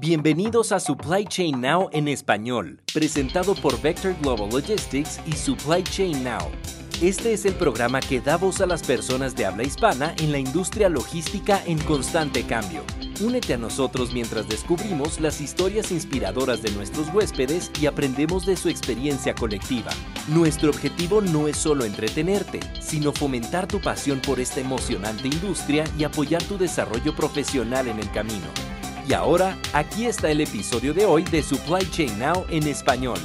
Bienvenidos a Supply Chain Now en español, presentado por Vector Global Logistics y Supply Chain Now. Este es el programa que da voz a las personas de habla hispana en la industria logística en constante cambio. Únete a nosotros mientras descubrimos las historias inspiradoras de nuestros huéspedes y aprendemos de su experiencia colectiva. Nuestro objetivo no es solo entretenerte, sino fomentar tu pasión por esta emocionante industria y apoyar tu desarrollo profesional en el camino. Y ahora, aquí está el episodio de hoy de Supply Chain Now en español.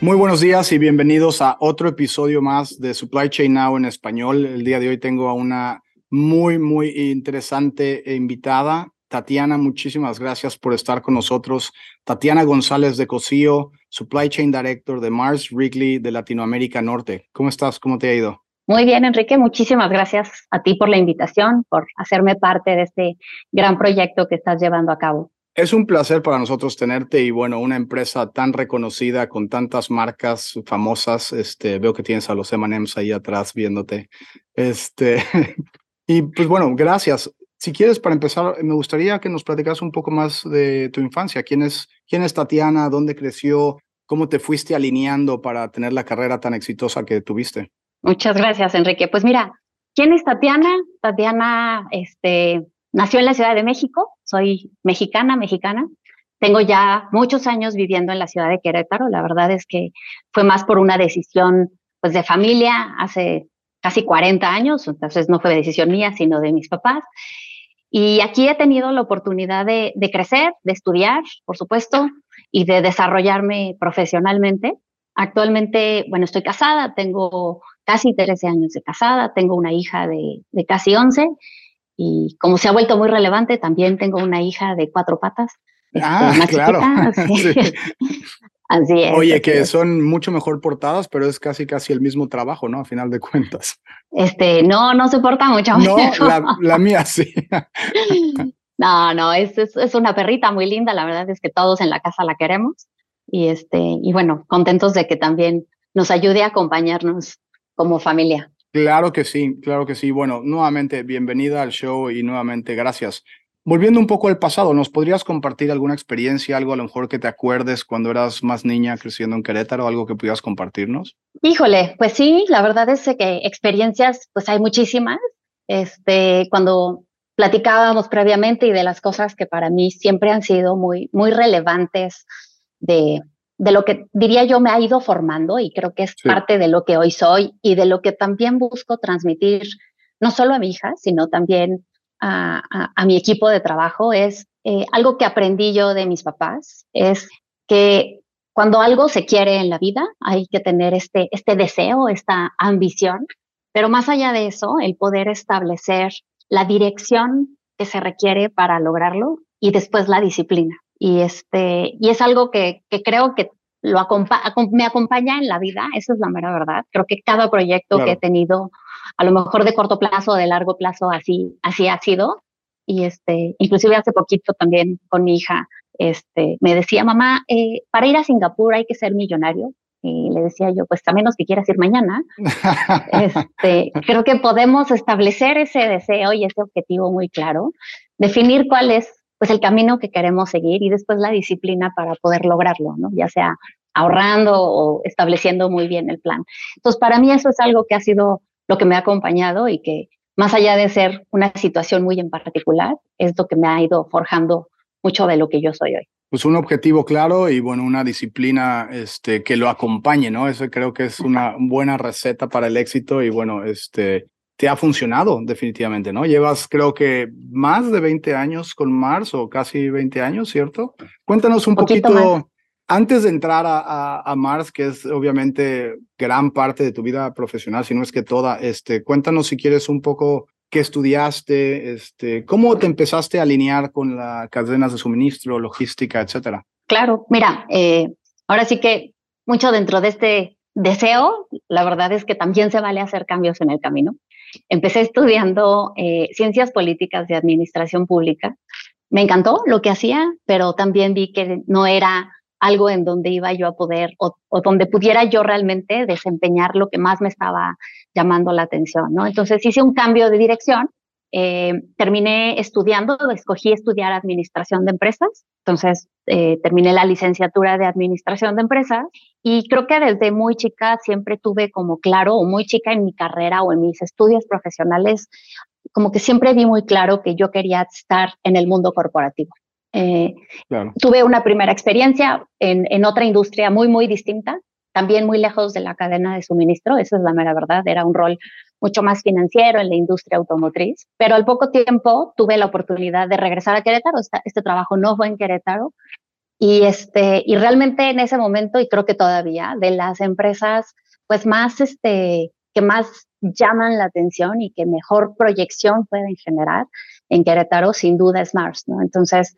Muy buenos días y bienvenidos a otro episodio más de Supply Chain Now en español. El día de hoy tengo a una muy, muy interesante invitada. Tatiana, muchísimas gracias por estar con nosotros. Tatiana González de Cosío, Supply Chain Director de Mars Wrigley de Latinoamérica Norte. ¿Cómo estás? ¿Cómo te ha ido? Muy bien, Enrique. Muchísimas gracias a ti por la invitación, por hacerme parte de este gran proyecto que estás llevando a cabo. Es un placer para nosotros tenerte y bueno, una empresa tan reconocida con tantas marcas famosas. Este, veo que tienes a los M&M's ahí atrás viéndote. Este, y pues bueno, gracias. Si quieres, para empezar, me gustaría que nos platicas un poco más de tu infancia. ¿Quién es, quién es Tatiana? ¿Dónde creció? ¿Cómo te fuiste alineando para tener la carrera tan exitosa que tuviste? Muchas gracias, Enrique. Pues mira, ¿quién es Tatiana? Tatiana este, nació en la Ciudad de México, soy mexicana, mexicana. Tengo ya muchos años viviendo en la ciudad de Querétaro. La verdad es que fue más por una decisión pues, de familia hace casi 40 años, entonces no fue decisión mía, sino de mis papás. Y aquí he tenido la oportunidad de, de crecer, de estudiar, por supuesto, y de desarrollarme profesionalmente. Actualmente, bueno, estoy casada, tengo casi 13 años de casada, tengo una hija de, de, casi 11 y como se ha vuelto muy relevante, también tengo una hija de cuatro patas. Este, ah, claro. Así, sí. así, es. Oye, que son mucho mejor portadas, pero es casi casi el mismo trabajo, ¿no? A final de cuentas. Este, no, no se porta mucho. No, la, la, mía sí. no, no, es, es, es una perrita muy linda, la verdad es que todos en la casa la queremos y este y bueno contentos de que también nos ayude a acompañarnos como familia. Claro que sí, claro que sí. Bueno, nuevamente bienvenida al show y nuevamente gracias. Volviendo un poco al pasado, ¿nos podrías compartir alguna experiencia, algo a lo mejor que te acuerdes cuando eras más niña creciendo en Querétaro, algo que pudieras compartirnos? Híjole, pues sí, la verdad es que experiencias, pues hay muchísimas. Este, cuando platicábamos previamente y de las cosas que para mí siempre han sido muy, muy relevantes de, de lo que diría yo me ha ido formando y creo que es sí. parte de lo que hoy soy y de lo que también busco transmitir, no solo a mi hija, sino también a, a, a mi equipo de trabajo, es eh, algo que aprendí yo de mis papás, es que cuando algo se quiere en la vida hay que tener este, este deseo, esta ambición, pero más allá de eso, el poder establecer la dirección que se requiere para lograrlo y después la disciplina. Y, este, y es algo que, que creo que lo acompa me acompaña en la vida, esa es la mera verdad. Creo que cada proyecto claro. que he tenido, a lo mejor de corto plazo o de largo plazo, así, así ha sido. Y este, inclusive hace poquito también con mi hija, este, me decía, mamá, eh, para ir a Singapur hay que ser millonario. Y le decía yo, pues a menos que quieras ir mañana. este, creo que podemos establecer ese deseo y ese objetivo muy claro, definir cuál es pues el camino que queremos seguir y después la disciplina para poder lograrlo, ¿no? Ya sea ahorrando o estableciendo muy bien el plan. Entonces, para mí eso es algo que ha sido lo que me ha acompañado y que más allá de ser una situación muy en particular, es lo que me ha ido forjando mucho de lo que yo soy hoy. Pues un objetivo claro y bueno, una disciplina este, que lo acompañe, ¿no? Eso creo que es una buena receta para el éxito y bueno, este, te ha funcionado definitivamente, ¿no? Llevas creo que más de 20 años con Mars o casi 20 años, ¿cierto? Cuéntanos un poquito, poquito antes de entrar a, a, a, Mars, que es obviamente gran parte de tu vida profesional, si no es que toda, este, cuéntanos si quieres un poco qué estudiaste, este, cómo te empezaste a alinear con las cadenas de suministro, logística, etcétera. Claro, mira, eh, ahora sí que mucho dentro de este deseo, la verdad es que también se vale hacer cambios en el camino. Empecé estudiando eh, ciencias políticas de administración pública. Me encantó lo que hacía, pero también vi que no era algo en donde iba yo a poder o, donde pudiera yo realmente desempeñar lo que más me estaba llamando la atención, ¿no? Entonces hice un cambio de dirección, eh, terminé estudiando, escogí estudiar administración de empresas, Entonces, eh, terminé la licenciatura de Administración de Empresas y creo que desde muy chica siempre tuve como claro, o muy chica en mi carrera o en mis estudios profesionales, como que siempre vi muy claro que yo quería estar en el mundo corporativo. Eh, tuve una primera experiencia en, en, otra industria muy, muy distinta, también muy lejos de la cadena de suministro, esa es la mera verdad, era un rol mucho más financiero en la industria automotriz, pero al poco tiempo tuve la oportunidad de regresar a Querétaro, este, este trabajo no fue en Querétaro, y, este, y realmente en ese momento, y creo que todavía, de las empresas pues más, este, que más llaman la atención y que mejor proyección pueden generar en Querétaro, sin duda es Mars, ¿no? Entonces,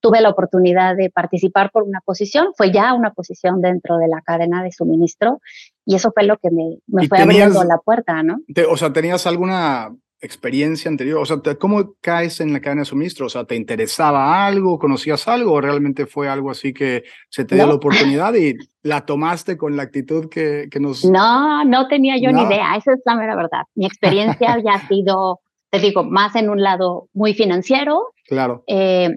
tuve la oportunidad de participar por una posición, fue ya una posición dentro de la cadena de suministro y eso fue lo que me, me fue abriendo la puerta, ¿no? o sea, ¿tenías alguna experiencia anterior? O sea, ¿cómo caes en la cadena de suministro? O sea, ¿te interesaba algo, conocías algo o realmente fue algo así que se te dio la oportunidad y la tomaste con la actitud que, que nos... No, no tenía yo ni idea, esa es la mera verdad. Mi experiencia había sido, te digo, más en un lado muy financiero. Claro. Eh,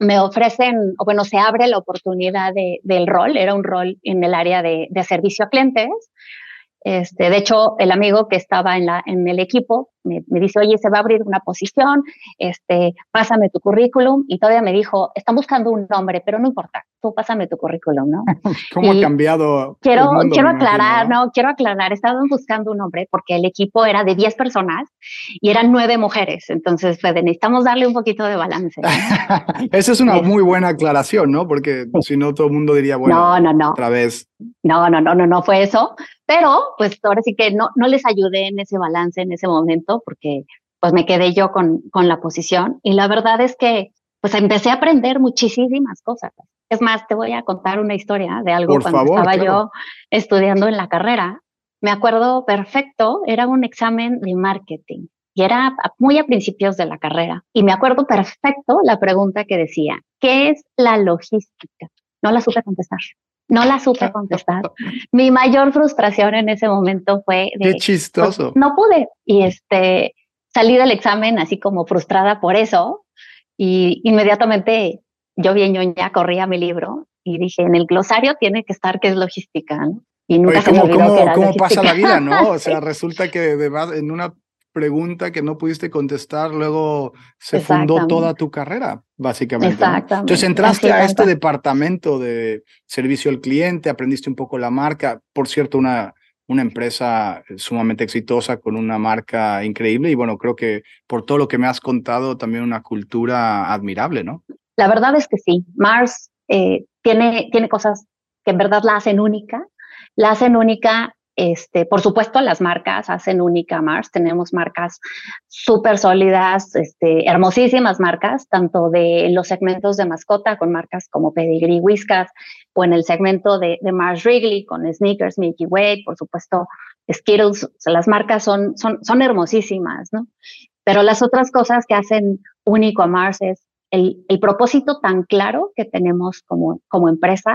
me ofrecen, o bueno, se abre la oportunidad de, del rol, era un rol en el área de, de servicio a clientes, este, de hecho, el amigo que estaba en, la, en el equipo me, dice, oye, se va a abrir una posición, este, pásame tu currículum. Y todavía me dijo, están buscando un nombre, pero no importa, tú pásame tu currículum, ¿no? ¿Cómo ha cambiado? Quiero, quiero aclarar, ¿no? Quiero aclarar, estaban buscando un nombre porque el equipo era de 10 personas y eran 9 mujeres. Entonces, pues, necesitamos darle un poquito de balance. Esa es una muy buena aclaración, ¿no? Porque si no, todo el mundo diría, bueno, no, no, no. otra vez. No, no, no, no, no fue eso. Pero pues ahora sí que no, no les ayudé en ese balance en ese momento porque pues me quedé yo con, con la posición y la verdad es que pues empecé a aprender muchísimas cosas. Es más, te voy a contar una historia de algo cuando estaba yo estudiando en la carrera. Me acuerdo perfecto, era un examen de marketing y era muy a principios de la carrera. Y me acuerdo perfecto la pregunta que decía, ¿qué es la logística? No la supe contestar. No la supe contestar. Mi mayor frustración en ese momento fue de, Qué pues, chistoso. no pude y este salí del examen así como frustrada por eso y inmediatamente yo bien ya corrí a mi libro y dije, en el glosario tiene que estar qué es logística, Y nunca se me olvidó cómo, que era ¿cómo pasa la vida, no? O sea, resulta que en una pregunta que no pudiste contestar, luego se fundó toda tu carrera, básicamente. Entonces entraste a este departamento de servicio al cliente, aprendiste un poco la marca, por cierto, una, una empresa sumamente exitosa con una marca increíble y bueno, creo que por todo lo que me has contado, también una cultura admirable, ¿no? La verdad es que sí, Mars eh, tiene, tiene cosas que en verdad la hacen única, la hacen única este, por supuesto, las marcas hacen única Mars. Tenemos marcas súper sólidas, este, hermosísimas marcas, tanto de los segmentos de mascota con marcas como Pedigree, Whiskas, o en el segmento de, de Mars Wrigley con sneakers, Mickey Way, por supuesto, Skittles. las marcas son, son, son hermosísimas, ¿no? Pero las otras cosas que hacen único a Mars es el, el propósito tan claro que tenemos como, como empresa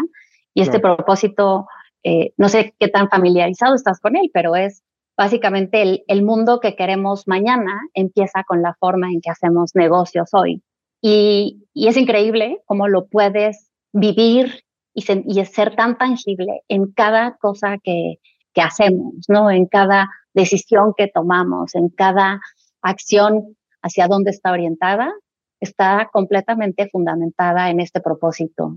y este propósito eh, no sé qué tan familiarizado estás con él, pero es básicamente el, mundo que queremos mañana empieza con la forma en que hacemos negocios hoy. Y, es increíble cómo lo puedes vivir y, y, ser tan tangible en cada cosa que, que hacemos, ¿no? En cada decisión que tomamos, en cada acción hacia dónde está orientada, está completamente fundamentada en este propósito.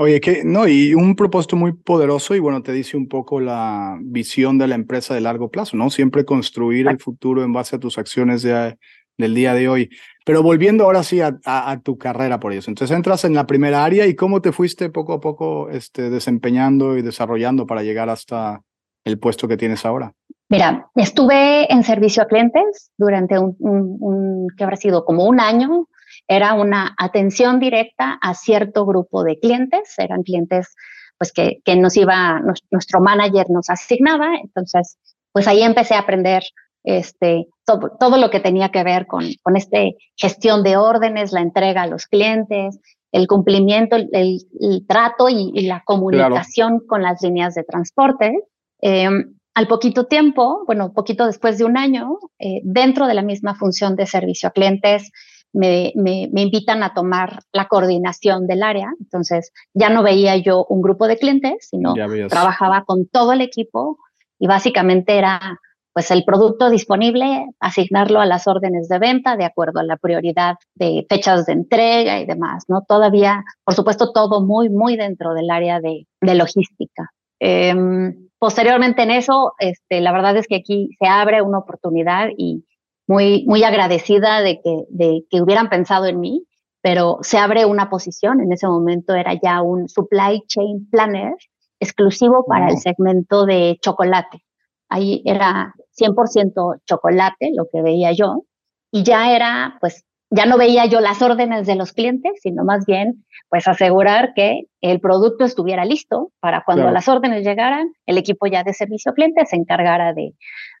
Oye, que no, y un propósito muy poderoso y bueno, te dice un poco la visión de la empresa de largo plazo, ¿no? Siempre construir el futuro en base a tus acciones de, del día de hoy. Pero volviendo ahora sí a, a, tu carrera por eso. Entonces entras en la primera área y cómo te fuiste poco a poco este, desempeñando y desarrollando para llegar hasta el puesto que tienes ahora. Mira, estuve en servicio a clientes durante un, un, un que habrá sido como un año era una atención directa a cierto grupo de clientes, eran clientes pues que, que nos iba, nuestro manager nos asignaba, entonces pues ahí empecé a aprender este, todo, todo lo que tenía que ver con, con este gestión de órdenes, la entrega a los clientes, el cumplimiento, el, trato y, la comunicación con las líneas de transporte. Em, al poquito tiempo, bueno, poquito después de un año, eh, dentro de la misma función de servicio a clientes, me, me, me, invitan a tomar la coordinación del área. Entonces ya no veía yo un grupo de clientes, sino trabajaba con todo el equipo y básicamente era pues el producto disponible, asignarlo a las órdenes de venta de acuerdo a la prioridad de fechas de entrega y demás, ¿no? Todavía, por supuesto, todo muy, muy dentro del área de, de logística. Em, posteriormente en eso, este, la verdad es que aquí se abre una oportunidad y muy, muy agradecida de que, de que hubieran pensado en mí, pero se abre una posición, en ese momento era ya un supply chain planner exclusivo para el segmento de chocolate. Ahí era 100% chocolate, lo que veía yo, y ya era, pues, ya no veía yo las órdenes de los clientes, sino más bien, pues, asegurar que el producto estuviera listo para cuando las órdenes llegaran, el equipo ya de servicio cliente se encargara de,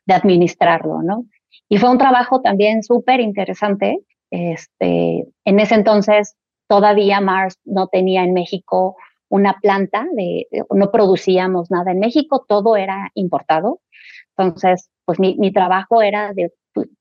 de administrarlo, ¿no? Y fue un trabajo también súper interesante. Este, en ese entonces, todavía Mars no tenía en México una planta, de, no producíamos nada en México, todo era importado. Entonces, pues mi, mi trabajo era de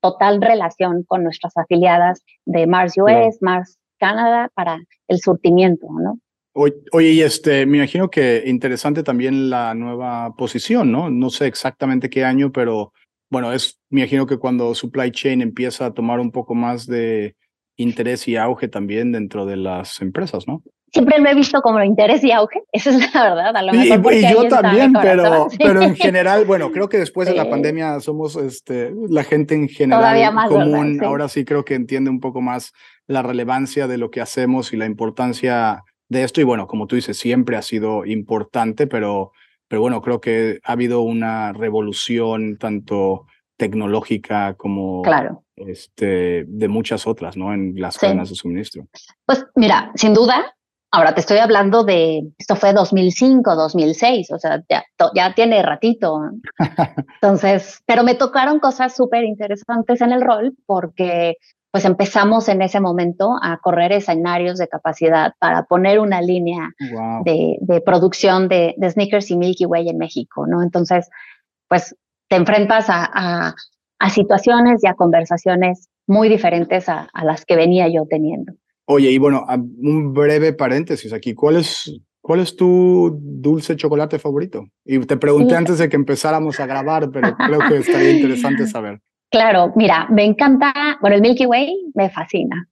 total relación con nuestras afiliadas de Mars US, Mars Canadá para el surtimiento, ¿no? Oye, y este, me imagino que interesante también la nueva posición, ¿no? No sé exactamente qué año, pero bueno, es, me imagino que cuando supply chain empieza a tomar un poco más de interés y auge también dentro de las empresas, ¿no? siempre lo he visto como interés y auge, esa es la verdad. A lo mejor y, yo también, pero, pero en general, bueno, creo que después de la pandemia somos este, la gente en general más común, ahora sí creo que entiende un poco más la relevancia de lo que hacemos y la importancia de esto. Y bueno, como tú dices, siempre ha sido importante, pero, pero bueno, creo que ha habido una revolución tanto tecnológica como claro. este, de muchas otras, ¿no? En las cadenas de suministro. Pues mira, sin duda, Ahora te estoy hablando de, esto fue 2005, 2006, o sea, ya, ya tiene ratito. Entonces, pero me tocaron cosas súper interesantes en el rol porque pues empezamos en ese momento a correr escenarios de capacidad para poner una línea de, de, producción de, de, sneakers y Milky Way en México, ¿no? Entonces, pues te enfrentas a, a, a situaciones y a conversaciones muy diferentes a, a las que venía yo teniendo. Oye, y bueno, un breve paréntesis aquí. ¿Cuál es, cuál es tu dulce chocolate favorito? Y te pregunté antes de que empezáramos a grabar, pero creo que estaría interesante saber. Claro, mira, me encanta, bueno, el Milky Way me fascina.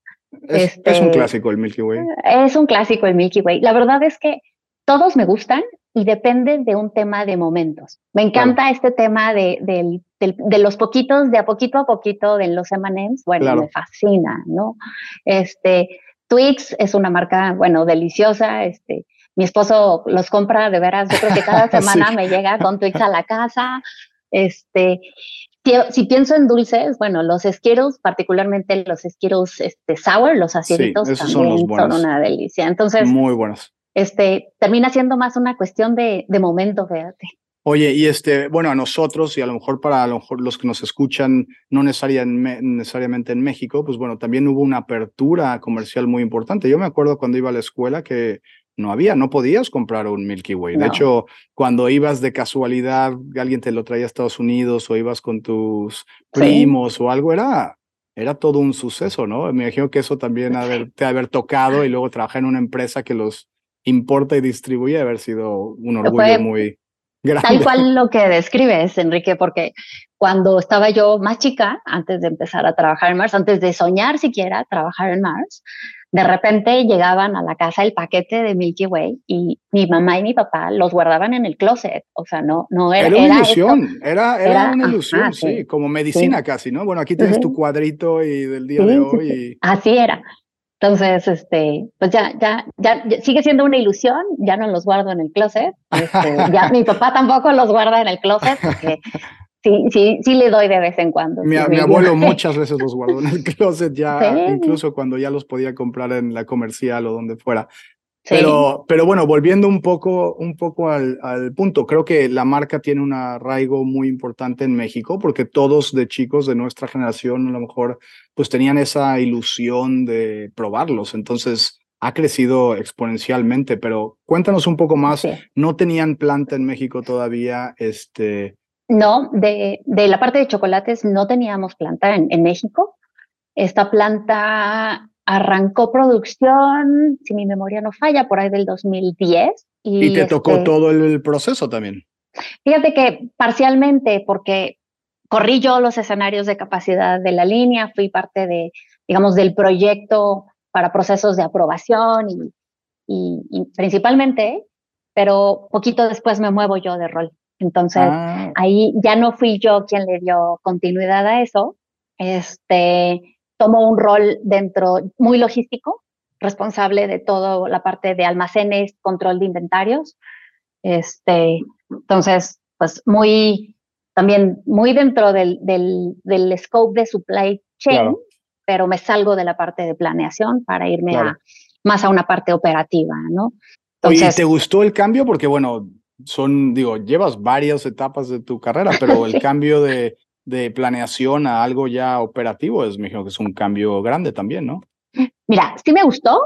Es, es un este, clásico el Milky Way. Es un clásico el Milky Way. La verdad es que todos me gustan y dependen de un tema de momentos. Me encanta este tema de, de, de, los poquitos, de a poquito a poquito, de los M&M's. Bueno, me fascina, ¿no? Este, Twix es una marca, bueno, deliciosa. Este, mi esposo los compra de veras. Yo creo que cada semana me llega con Twix a la casa. Este, si, pienso en dulces, bueno, los Skittles, particularmente los Skittles este, sour, los aciditos, también son, una delicia. Entonces, muy buenos. Este, termina siendo más una cuestión de, de momento, fíjate. Oye, y este, bueno, a nosotros y a lo mejor para a lo mejor los que nos escuchan, no necesariamente en México, pues bueno, también hubo una apertura comercial muy importante. Yo me acuerdo cuando iba a la escuela que no había, no podías comprar un Milky Way. De hecho, cuando ibas de casualidad, alguien te lo traía a Estados Unidos o ibas con tus primos o algo, era, era todo un suceso, ¿no? Me imagino que eso también haber, te haber tocado y luego trabajar en una empresa que los importa y distribuye, haber sido un orgullo muy Tal cual lo que describes, Enrique, porque cuando estaba yo más chica, antes de empezar a trabajar en Mars, antes de soñar siquiera trabajar en Mars, de repente llegaban a la casa el paquete de Milky Way y mi mamá y mi papá los guardaban en el closet. O sea, no, no era. Era una ilusión, era, era, una ilusión, sí, como medicina casi, ¿no? Bueno, aquí tienes tu cuadrito y del día de hoy. Así era. Entonces, este, pues ya, ya, ya, sigue siendo una ilusión, ya no los guardo en el closet. Este, ya mi papá tampoco los guarda en el closet porque sí, sí, sí le doy de vez en cuando. Mi, mi abuelo muchas veces los guardó en el closet ya, incluso cuando ya los podía comprar en la comercial o donde fuera. Pero, pero bueno, volviendo un poco, un poco al, al, punto, creo que la marca tiene un arraigo muy importante en México porque todos de chicos de nuestra generación a lo mejor pues tenían esa ilusión de probarlos. Entonces ha crecido exponencialmente, pero cuéntanos un poco más. ¿No tenían planta en México todavía? Este... No, de, de la parte de chocolates no teníamos planta en, en México. Esta planta arrancó producción, si mi memoria no falla, por ahí del 2010. Y, te tocó este todo el proceso también. Fíjate que parcialmente, porque corrí yo los escenarios de capacidad de la línea, fui parte de, digamos, del proyecto para procesos de aprobación y, principalmente, pero poquito después me muevo yo de rol. Entonces, ah. ahí ya no fui yo quien le dio continuidad a eso. Este, tomo un rol dentro muy logístico, responsable de toda la parte de almacenes, control de inventarios. Este, entonces, pues muy, también muy dentro del, del, del scope de supply chain, pero me salgo de la parte de planeación para irme a, más a una parte operativa, ¿no? Entonces, Oye, ¿te gustó el cambio? Porque, bueno, son, digo, llevas varias etapas de tu carrera, pero el cambio de, de planeación a algo ya operativo es, me imagino que es un cambio grande también, ¿no? Mira, sí me gustó,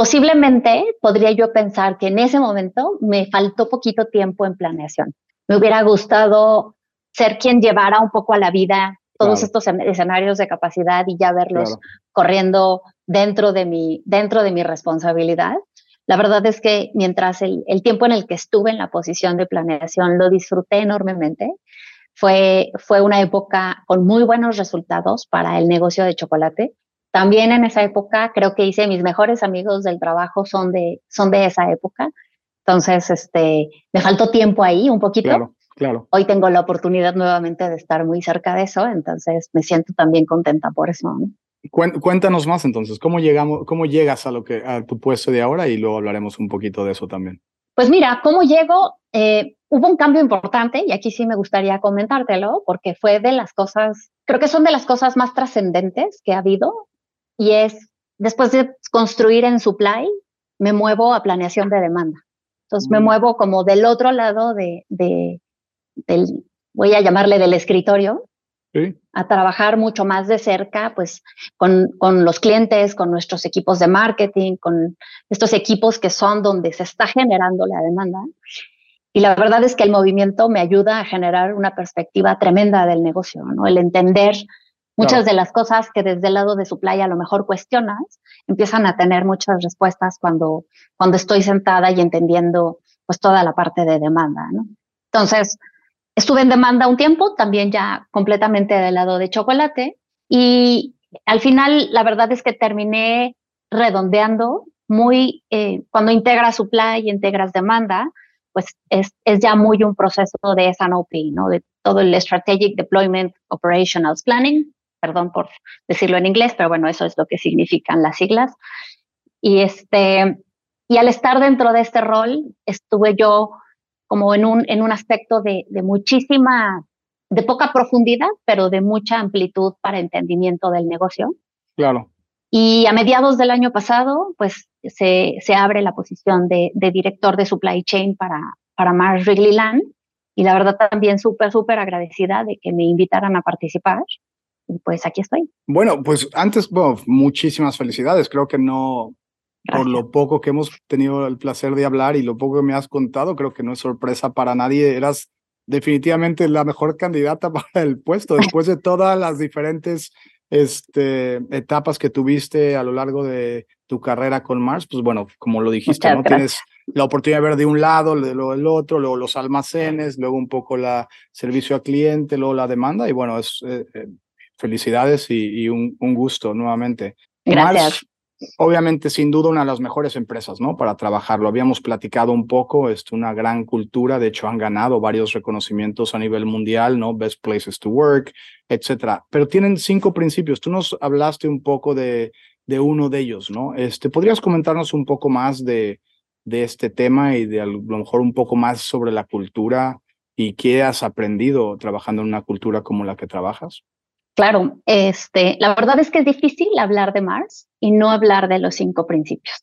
Posiblemente podría yo pensar que en ese momento me faltó poquito tiempo en planeación. Me hubiera gustado ser quien llevara un poco a la vida todos estos escenarios de capacidad y ya verlos corriendo dentro de, mi, dentro de mi responsabilidad. La verdad es que mientras el, el, tiempo en el que estuve en la posición de planeación lo disfruté enormemente, fue, fue una época con muy buenos resultados para el negocio de chocolate. También en esa época creo que hice mis mejores amigos del trabajo son de, son de esa época. Entonces, este, me faltó tiempo ahí un poquito. Claro, claro. Hoy tengo la oportunidad nuevamente de estar muy cerca de eso, entonces me siento también contenta por eso. Cuéntanos más entonces, ¿cómo, llegamos, cómo llegas a, lo que, a tu puesto de ahora? Y luego hablaremos un poquito de eso también. Pues mira, ¿cómo llego? Eh, hubo un cambio importante y aquí sí me gustaría comentártelo porque fue de las cosas, creo que son de las cosas más trascendentes que ha habido y es, después de construir en supply, me muevo a planeación de demanda. Entonces me mm. muevo como del otro lado de, de, del, voy a llamarle del escritorio, a trabajar mucho más de cerca, pues con, con, los clientes, con nuestros equipos de marketing, con estos equipos que son donde se está generando la demanda. Y la verdad es que el movimiento me ayuda a generar una perspectiva tremenda del negocio, ¿no? El entender Muchas de las cosas que desde el lado de su playa a lo mejor cuestionas, empiezan a tener muchas respuestas cuando, cuando estoy sentada y entendiendo pues toda la parte de demanda, ¿no? Entonces, estuve en demanda un tiempo, también ya completamente del lado de chocolate, y al final la verdad es que terminé redondeando muy, eh, cuando integras supply y integras demanda, pues es, es, ya muy un proceso de SNOP, ¿no? De todo el Strategic Deployment Operations Planning, perdón por decirlo en inglés, pero bueno, eso es lo que significan las siglas. Y, este, y al estar dentro de este rol, estuve yo como en un, en un aspecto de, de muchísima, de poca profundidad, pero de mucha amplitud para entendimiento del negocio. Claro. Y a mediados del año pasado, pues se, se abre la posición de, de, director de supply chain para, para Mars Wrigley Land. Y la verdad también súper, súper agradecida de que me invitaran a participar pues aquí estoy. Bueno, pues antes, bueno, muchísimas felicidades. Creo que no, por lo poco que hemos tenido el placer de hablar y lo poco que me has contado, creo que no es sorpresa para nadie. Eras definitivamente la mejor candidata para el puesto después de todas las diferentes este, etapas que tuviste a lo largo de tu carrera con Mars. Pues bueno, como lo dijiste, ¿no? Tienes la oportunidad de ver de un lado, luego el otro, luego los almacenes, luego un poco la servicio al cliente, luego la demanda y bueno, es eh, eh, felicidades y, un, gusto nuevamente. Gracias. Obviamente, sin duda, una de las mejores empresas, ¿no? Para trabajar. Lo habíamos platicado un poco, es una gran cultura. De hecho, han ganado varios reconocimientos a nivel mundial, ¿no? Best Places to Work, etcétera. Pero tienen cinco principios. Tú nos hablaste un poco de, de uno de ellos, ¿no? Este, ¿Podrías comentarnos un poco más de, de este tema y de a lo mejor un poco más sobre la cultura y qué has aprendido trabajando en una cultura como la que trabajas? Claro, este, la verdad es que es difícil hablar de Mars y no hablar de los cinco principios.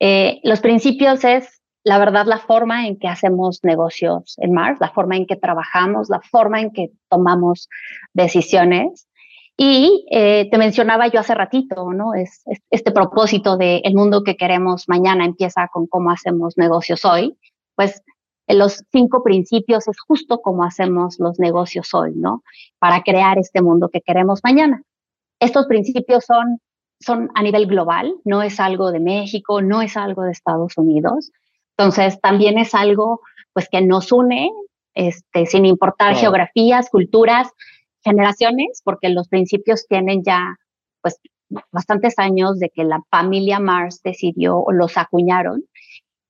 Eh, los principios es, la verdad, la forma en que hacemos negocios en Mars, la forma en que trabajamos, la forma en que tomamos decisiones. Y eh, te mencionaba yo hace ratito, ¿no? Es, es, este propósito de el mundo que queremos mañana empieza con cómo hacemos negocios hoy. Pues los cinco principios es justo como hacemos los negocios hoy, ¿no? Para crear este mundo que queremos mañana. estos principios son, son a nivel global, no es algo de México, no es algo de Estados Unidos. Entonces, también es algo pues que nos une, este, sin importar geografías, culturas, generaciones, porque los principios tienen ya pues bastantes años de que la familia Mars decidió o los acuñaron.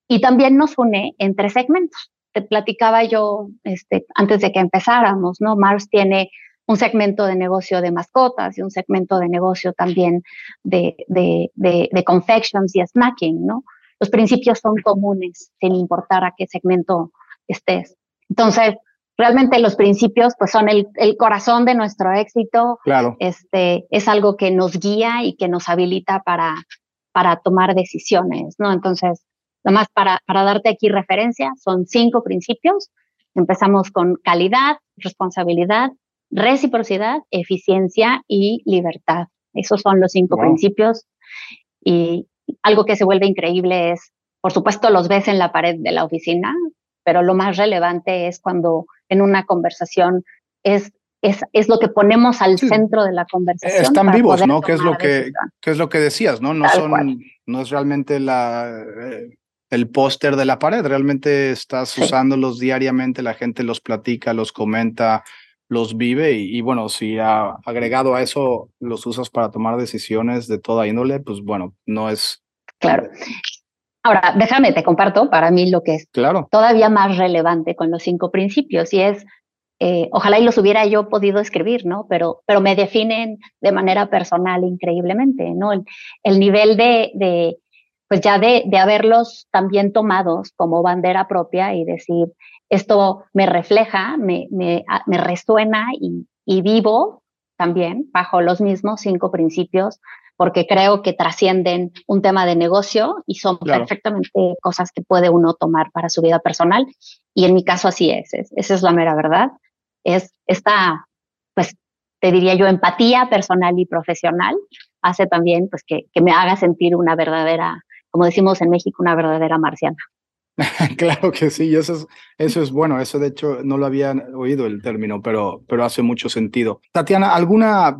Y también nos une entre segmentos. Te platicaba yo este, antes de que empezáramos, ¿no? Mars tiene un segmento de negocio de mascotas y un segmento de negocio también de, de, de, confections y snacking, ¿no? Los principios son comunes, sin importar a qué segmento estés. Entonces, realmente los principios pues son el, el, corazón de nuestro éxito. Claro. Este, es algo que nos guía y que nos habilita para, para tomar decisiones, ¿no? Entonces, más para, para darte aquí referencia, son cinco principios. Empezamos con calidad, responsabilidad, reciprocidad, eficiencia y libertad. Esos son los cinco principios. Y algo que se vuelve increíble es, por supuesto, los ves en la pared de la oficina, pero lo más relevante es cuando en una conversación es, es, es lo que ponemos al centro de la conversación. Están vivos, ¿no? ¿Qué es, lo que, ¿Qué es lo que decías, no? No, son, no es realmente la, eh, el póster de la pared, realmente estás usándolos diariamente, la gente los platica, los comenta, los vive y, bueno, si ha agregado a eso los usas para tomar decisiones de toda índole, pues bueno, no es... Claro. Ahora, déjame, te comparto para mí lo que es claro. todavía más relevante con los cinco principios y es, eh, ojalá y los hubiera yo podido escribir, ¿no? Pero, pero me definen de manera personal increíblemente, ¿no? El, el nivel de, de, pues ya de, de haberlos también tomados como bandera propia y decir, esto me refleja, me, me, me resuena y, y, vivo también bajo los mismos cinco principios, porque creo que trascienden un tema de negocio y son perfectamente cosas que puede uno tomar para su vida personal. Y en mi caso así es, esa es la mera verdad. Es esta, pues, te diría yo, empatía personal y profesional hace también pues que, que me haga sentir una verdadera, como decimos en México, una verdadera marciana. claro que sí, eso es, eso es bueno, eso de hecho no lo había oído el término, pero, pero hace mucho sentido. Tatiana, ¿alguna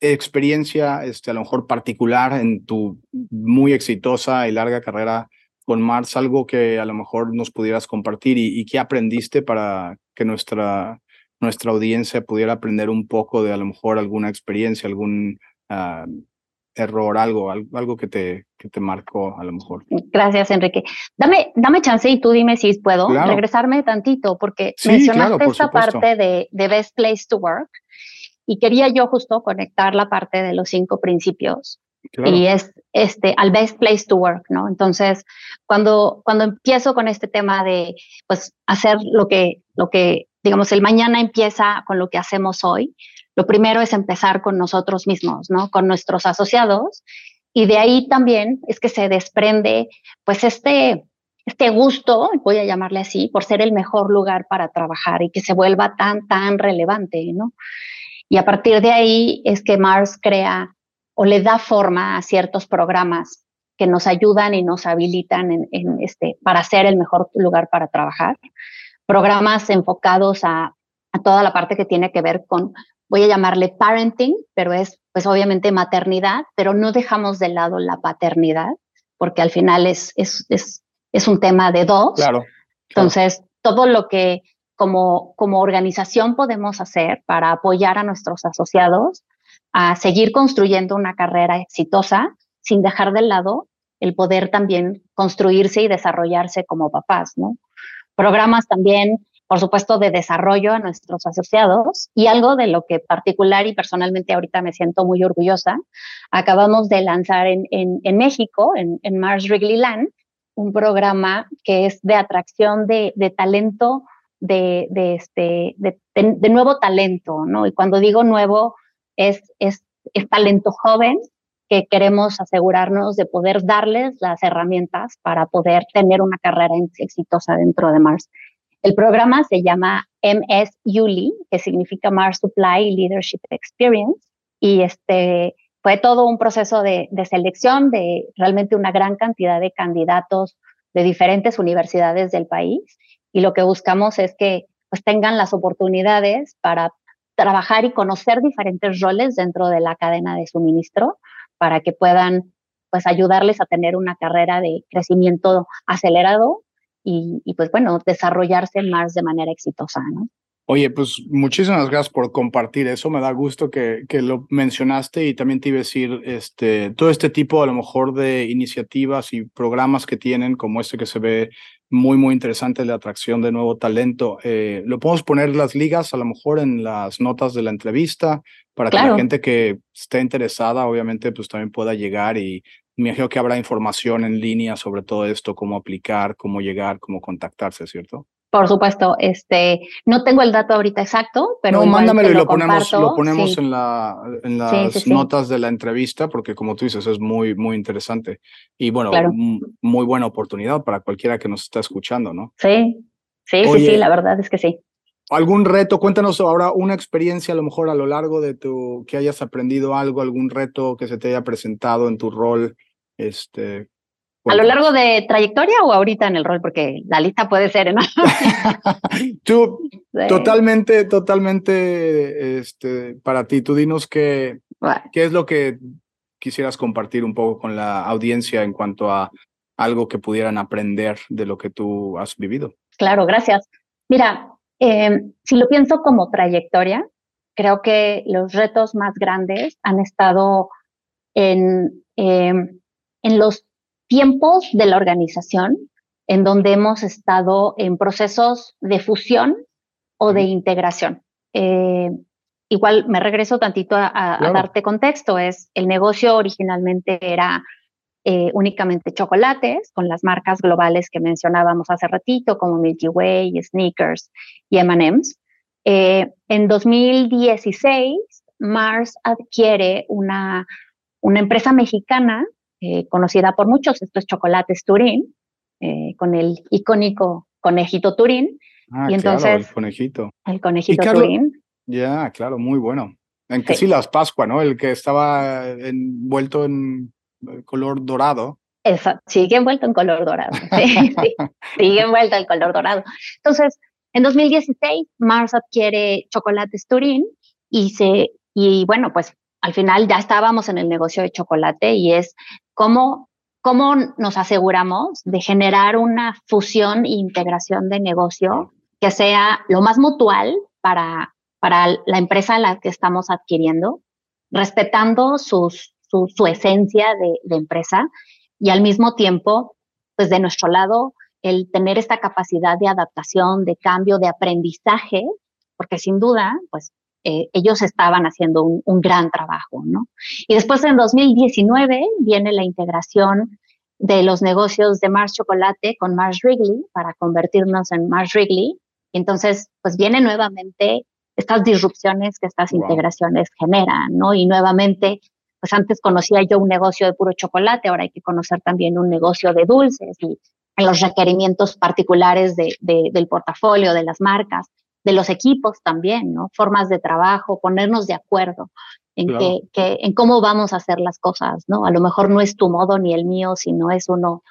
experiencia, este, a lo mejor particular en tu muy exitosa y larga carrera con Mars, algo que a lo mejor nos pudieras compartir y, y qué aprendiste para que nuestra, nuestra audiencia pudiera aprender un poco de a lo mejor alguna experiencia, algún uh, error, algo, algo que te, que te marcó a lo mejor. Gracias, Enrique. Dame, dame chance y tú dime si puedo regresarme tantito, porque mencionaste esta parte de, de Best Place to Work y quería yo justo conectar la parte de los cinco principios. Y es este al best place to work, ¿no? Entonces, cuando, cuando empiezo con este tema de pues hacer lo que, lo que, digamos, el mañana empieza con lo que hacemos hoy, lo primero es empezar con nosotros mismos, ¿no? Con nuestros asociados. Y de ahí también es que se desprende, pues, este, este gusto, voy a llamarle así, por ser el mejor lugar para trabajar y que se vuelva tan, tan relevante, ¿no? Y a partir de ahí es que Mars crea o le da forma a ciertos programas que nos ayudan y nos habilitan en, este, para ser el mejor lugar para trabajar. Programas enfocados a, a toda la parte que tiene que ver con voy a llamarle parenting, pero es pues obviamente maternidad, pero no dejamos de lado la paternidad, porque al final es, es, es, es un tema de dos. Claro. Entonces, todo lo que como, como organización podemos hacer para apoyar a nuestros asociados a seguir construyendo una carrera exitosa sin dejar de lado el poder también construirse y desarrollarse como papás, ¿no? Programas también por supuesto, de desarrollo a nuestros asociados y algo de lo que particular y personalmente ahorita me siento muy orgullosa. Acabamos de lanzar en, en, México, en, en Mars Wrigley Land, un programa que es de atracción de, de talento, de, de este, de, de, nuevo talento, ¿no? Y cuando digo nuevo, es, es, es talento joven que queremos asegurarnos de poder darles las herramientas para poder tener una carrera exitosa dentro de Mars. El programa se llama MS ULI, que significa Mars Supply Leadership Experience, y este fue todo un proceso de, de, selección de realmente una gran cantidad de candidatos de diferentes universidades del país, y lo que buscamos es que pues tengan las oportunidades para trabajar y conocer diferentes roles dentro de la cadena de suministro para que puedan pues ayudarles a tener una carrera de crecimiento acelerado y, y pues bueno, desarrollarse más de manera exitosa, ¿no? Oye, pues muchísimas gracias por compartir eso. Me da gusto que, que, lo mencionaste y también te iba a decir, este, todo este tipo a lo mejor de iniciativas y programas que tienen, como este que se ve muy, muy interesante, la atracción de nuevo talento. Eh, lo podemos poner las ligas a lo mejor en las notas de la entrevista para que la gente que esté interesada, obviamente, pues también pueda llegar y me imagino que habrá información en línea sobre todo esto, cómo aplicar, cómo llegar, cómo contactarse, ¿cierto? Por supuesto, este, no tengo el dato ahorita exacto, pero. No, mándamelo y lo, ponemos, lo ponemos en, la, en las notas de la entrevista, porque como tú dices, es muy, muy interesante. Y bueno, muy buena oportunidad para cualquiera que nos está escuchando, ¿no? Sí, sí, sí, sí, la verdad es que sí. ¿Algún reto? Cuéntanos ahora una experiencia a lo mejor a lo largo de tu, que hayas aprendido algo, algún reto que se te haya presentado en tu rol, este, ¿A lo largo de trayectoria o ahorita en el rol? Porque la lista puede ser enorme. tú, totalmente, totalmente, este, para ti, tú dinos qué, qué es lo que quisieras compartir un poco con la audiencia en cuanto a algo que pudieran aprender de lo que tú has vivido. Claro, gracias. Mira, em, si lo pienso como trayectoria, creo que los retos más grandes han estado en, em, en los tiempos de la organización en donde hemos estado en procesos de fusión o de integración. Eh, igual me regreso tantito a, darte contexto. Es el negocio originalmente era eh, únicamente chocolates con las marcas globales que mencionábamos hace ratito, como Milky Way, Sneakers y M&M's. Eh, en 2016, Mars adquiere una, una empresa mexicana eh, conocida por muchos, estos chocolates Turín, eh, con el icónico conejito Turín. Ah, y entonces, claro, el conejito. El conejito Turín. Ya, claro, muy bueno. En que sí. las Pascua, ¿no? El que estaba envuelto en color dorado. Eso, sigue envuelto en color dorado. Sí, sigue envuelto en color dorado. Entonces, en 2016, Mars adquiere Chocolates Turín y se, y bueno, pues al final ya estábamos en el negocio de chocolate y es cómo, cómo nos aseguramos de generar una fusión e integración de negocio que sea lo más mutual para, para la empresa a la que estamos adquiriendo, respetando sus, su, su, esencia de, de empresa y al mismo tiempo, pues de nuestro lado, el tener esta capacidad de adaptación, de cambio, de aprendizaje, porque sin duda, pues eh, ellos estaban haciendo un, un, gran trabajo, ¿no? Y después en 2019 viene la integración de los negocios de Mars Chocolate con Mars Wrigley para convertirnos en Mars Wrigley. Y entonces, pues viene nuevamente estas disrupciones que estas wow. integraciones generan, ¿no? Y nuevamente, pues antes conocía yo un negocio de puro chocolate, ahora hay que conocer también un negocio de dulces y los requerimientos particulares de, de, del portafolio, de las marcas de los equipos también, ¿no? Formas de trabajo, ponernos de acuerdo en, claro. que, que, en cómo vamos a hacer las cosas, ¿no? A lo mejor no es tu modo ni el mío, sino es uno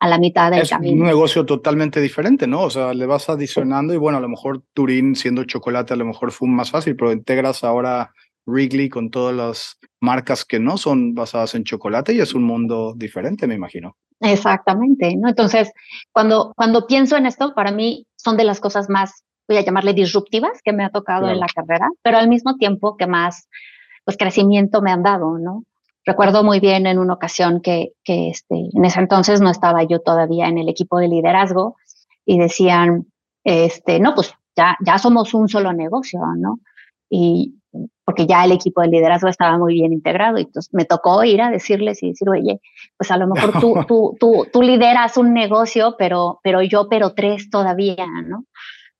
a la mitad del es camino. un negocio totalmente diferente, ¿no? O sea, le vas adicionando y bueno, a lo mejor Turín siendo chocolate a lo mejor fue más fácil, pero integras ahora Wrigley con todas las marcas que no son basadas en chocolate y es un mundo diferente, me imagino. Exactamente, ¿no? Entonces, cuando, cuando pienso en esto, para mí son de las cosas más voy a llamarle disruptivas que me ha tocado claro. en la carrera, pero al mismo tiempo que más pues crecimiento me han dado, ¿no? Recuerdo muy bien en una ocasión que, que este, en ese entonces no estaba yo todavía en el equipo de liderazgo y decían, este, no, pues ya, ya somos un solo negocio, ¿no? Y porque ya el equipo de liderazgo estaba muy bien integrado y entonces me tocó ir a decirles y decir, oye, pues a lo mejor tú, tú, tú, tú lideras un negocio, pero, pero yo, pero tres todavía, ¿no?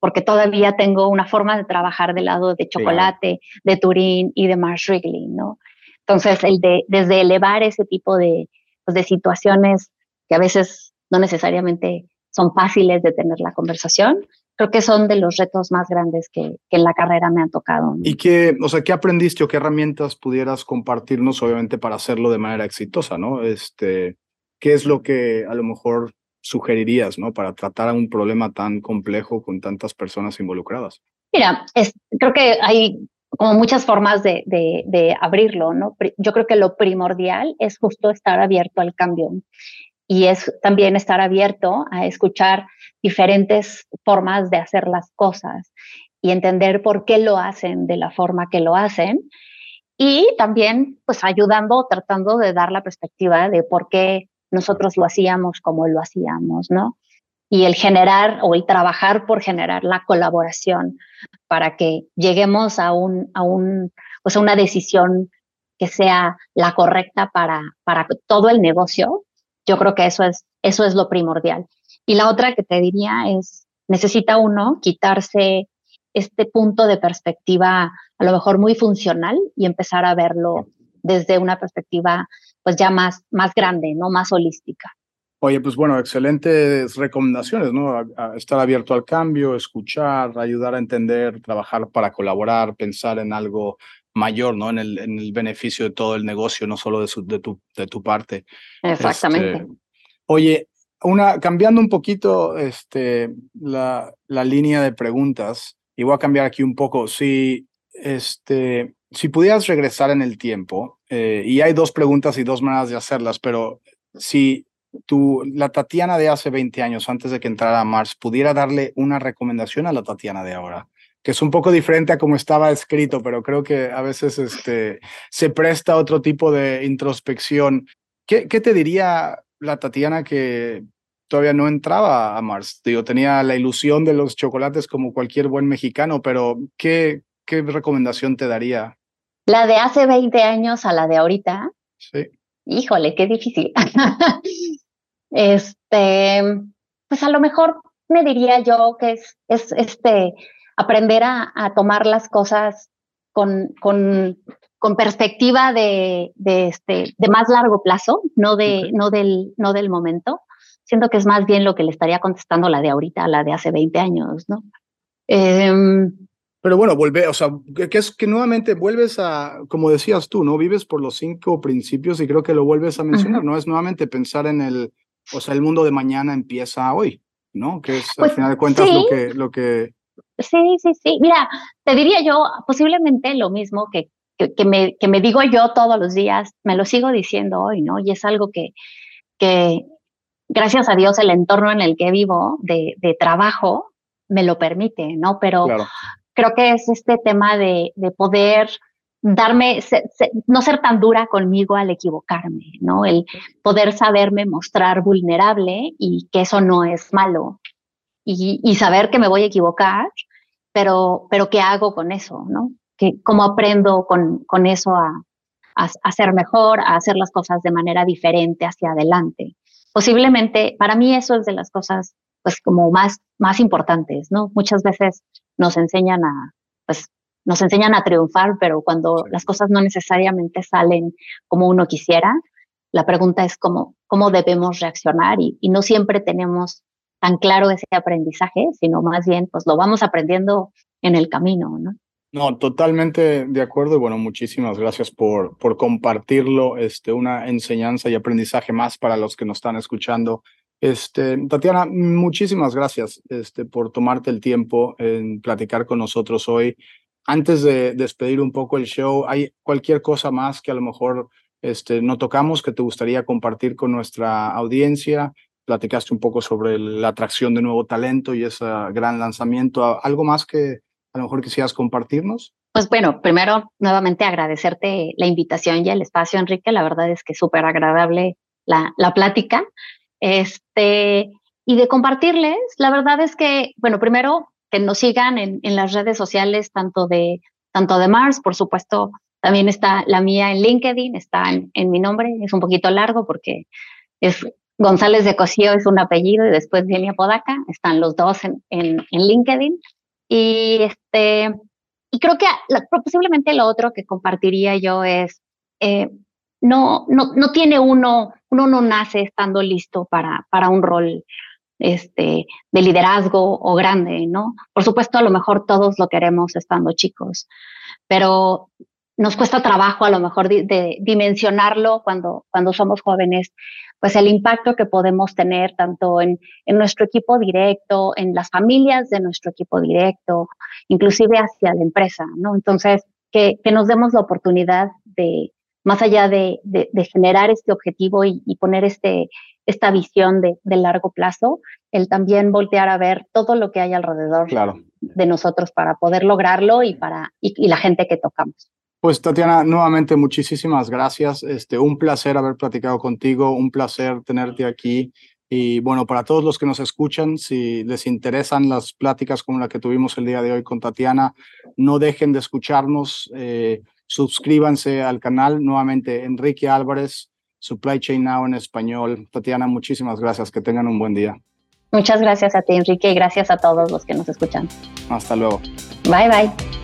Porque todavía tengo una forma de trabajar del lado de chocolate, sí. de Turín y de Mars Wrigley, ¿no? Entonces, el de, desde elevar ese tipo de, pues, de situaciones que a veces no necesariamente son fáciles de tener la conversación, creo que son de los retos más grandes que, que en la carrera me han tocado. ¿no? ¿Y qué, o sea, qué aprendiste o qué herramientas pudieras compartirnos, obviamente, para hacerlo de manera exitosa, ¿no? Este, ¿Qué es lo que a lo mejor sugerirías, ¿no? Para tratar un problema tan complejo con tantas personas involucradas. Mira, creo que hay como muchas formas de, de, abrirlo, ¿no? Yo creo que lo primordial es justo estar abierto al cambio y es también estar abierto a escuchar diferentes formas de hacer las cosas y entender por qué lo hacen de la forma que lo hacen y también pues ayudando, tratando de dar la perspectiva de por qué nosotros lo hacíamos como lo hacíamos, ¿no? Y el generar o el trabajar por generar la colaboración para que lleguemos a, un, a, un, pues a una decisión que sea la correcta para, para todo el negocio, yo creo que eso es, eso es lo primordial. Y la otra que te diría es, necesita uno quitarse este punto de perspectiva a lo mejor muy funcional y empezar a verlo desde una perspectiva pues ya más, más grande, ¿no? Más holística. Oye, pues bueno, excelentes recomendaciones, ¿no? estar abierto al cambio, escuchar, ayudar a entender, trabajar para colaborar, pensar en algo mayor, ¿no? En el, en el beneficio de todo el negocio, no solo de, su, de, tu, de tu parte. Exactamente. Este, oye, una, cambiando un poquito este, la, la línea de preguntas, y voy a cambiar aquí un poco. Si, este, si pudieras regresar en el tiempo, eh, y hay dos preguntas y dos maneras de hacerlas, pero si tú, la Tatiana de hace 20 años, antes de que entrara a Mars, pudiera darle una recomendación a la Tatiana de ahora, que es un poco diferente a como estaba escrito, pero creo que a veces este, se presta otro tipo de introspección. ¿Qué, ¿Qué te diría la Tatiana que todavía no entraba a Mars? Digo, tenía la ilusión de los chocolates como cualquier buen mexicano, pero ¿qué, qué recomendación te daría? La de hace 20 años a la de ahorita. Sí. Híjole, qué difícil. este, pues a lo mejor me diría yo que es, es este, aprender a, a tomar las cosas con, con, con perspectiva de, de, este, de más largo plazo, no, de, no, del, no del momento. Siento que es más bien lo que le estaría contestando la de ahorita, la de hace 20 años, ¿no? Eh, pero bueno, vuelve, o sea, que, es que nuevamente vuelves a, como decías tú, ¿no? Vives por los cinco principios y creo que lo vuelves a mencionar, ¿no? Es nuevamente pensar en el, o sea, el mundo de mañana empieza hoy, ¿no? Que es al pues final de cuentas lo que, lo que... Sí, sí, sí. Mira, te diría yo posiblemente lo mismo que, que, me, que me digo yo todos los días, me lo sigo diciendo hoy, ¿no? Y es algo que, que gracias a Dios el entorno en el que vivo de, de trabajo me lo permite, ¿no? Pero, creo que es este tema de, de poder darme, no ser tan dura conmigo al equivocarme, ¿no? El poder saberme mostrar vulnerable y que eso no es malo. Y, y saber que me voy a equivocar, pero, pero ¿qué hago con eso, no? Que, ¿Cómo aprendo con, con eso a, a, a ser mejor, a hacer las cosas de manera diferente hacia adelante? Posiblemente, para mí eso es de las cosas, pues, como más, más importantes, ¿no? Muchas veces nos enseñan a, pues, nos enseñan a triunfar, pero cuando las cosas no necesariamente salen como uno quisiera, la pregunta es cómo, cómo debemos reaccionar y, y no siempre tenemos tan claro ese aprendizaje, sino más bien pues lo vamos aprendiendo en el camino, ¿no? No, totalmente de acuerdo y bueno, muchísimas gracias por, por compartirlo, este, una enseñanza y aprendizaje más para los que nos están escuchando este, Tatiana, muchísimas gracias este, por tomarte el tiempo en platicar con nosotros hoy. Antes de despedir un poco el show, ¿hay cualquier cosa más que a lo mejor este, no tocamos que te gustaría compartir con nuestra audiencia? Platicaste un poco sobre la atracción de nuevo talento y ese gran lanzamiento. ¿Algo más que a lo mejor quisieras compartirnos? Pues bueno, primero nuevamente agradecerte la invitación y el espacio, Enrique. La verdad es que súper agradable la, la plática. Este, y de compartirles, la verdad es que, bueno, primero que nos sigan en, las redes sociales, tanto de, tanto de Mars, por supuesto, también está la mía en LinkedIn, está en, en mi nombre, es un poquito largo porque es González de Cosío es un apellido y después viene Apodaca, están los dos en, en, en LinkedIn. Y este, y creo que posiblemente lo otro que compartiría yo es, eh, no, no, no tiene uno, uno no nace estando listo para, para un rol este, de liderazgo o grande, ¿no? Por supuesto, a lo mejor todos lo queremos estando chicos, pero nos cuesta trabajo a lo mejor de, dimensionarlo cuando, cuando somos jóvenes, pues el impacto que podemos tener tanto en, en nuestro equipo directo, en las familias de nuestro equipo directo, inclusive hacia la empresa, ¿no? Entonces, que, nos demos la oportunidad de, más allá de, generar este objetivo y, poner este, esta visión de, largo plazo, el también voltear a ver todo lo que hay alrededor de nosotros para poder lograrlo y para y, la gente que tocamos. Pues Tatiana, nuevamente muchísimas gracias. Este, un placer haber platicado contigo, un placer tenerte aquí. Y bueno, para todos los que nos escuchan, si les interesan las pláticas como la que tuvimos el día de hoy con Tatiana, no dejen de escucharnos, eh, suscríbanse al canal. Nuevamente, Enrique Álvarez, Supply Chain Now en español. Tatiana, muchísimas gracias, que tengan un buen día. Muchas gracias a ti, Enrique, y gracias a todos los que nos escuchan. Hasta luego. Bye, bye.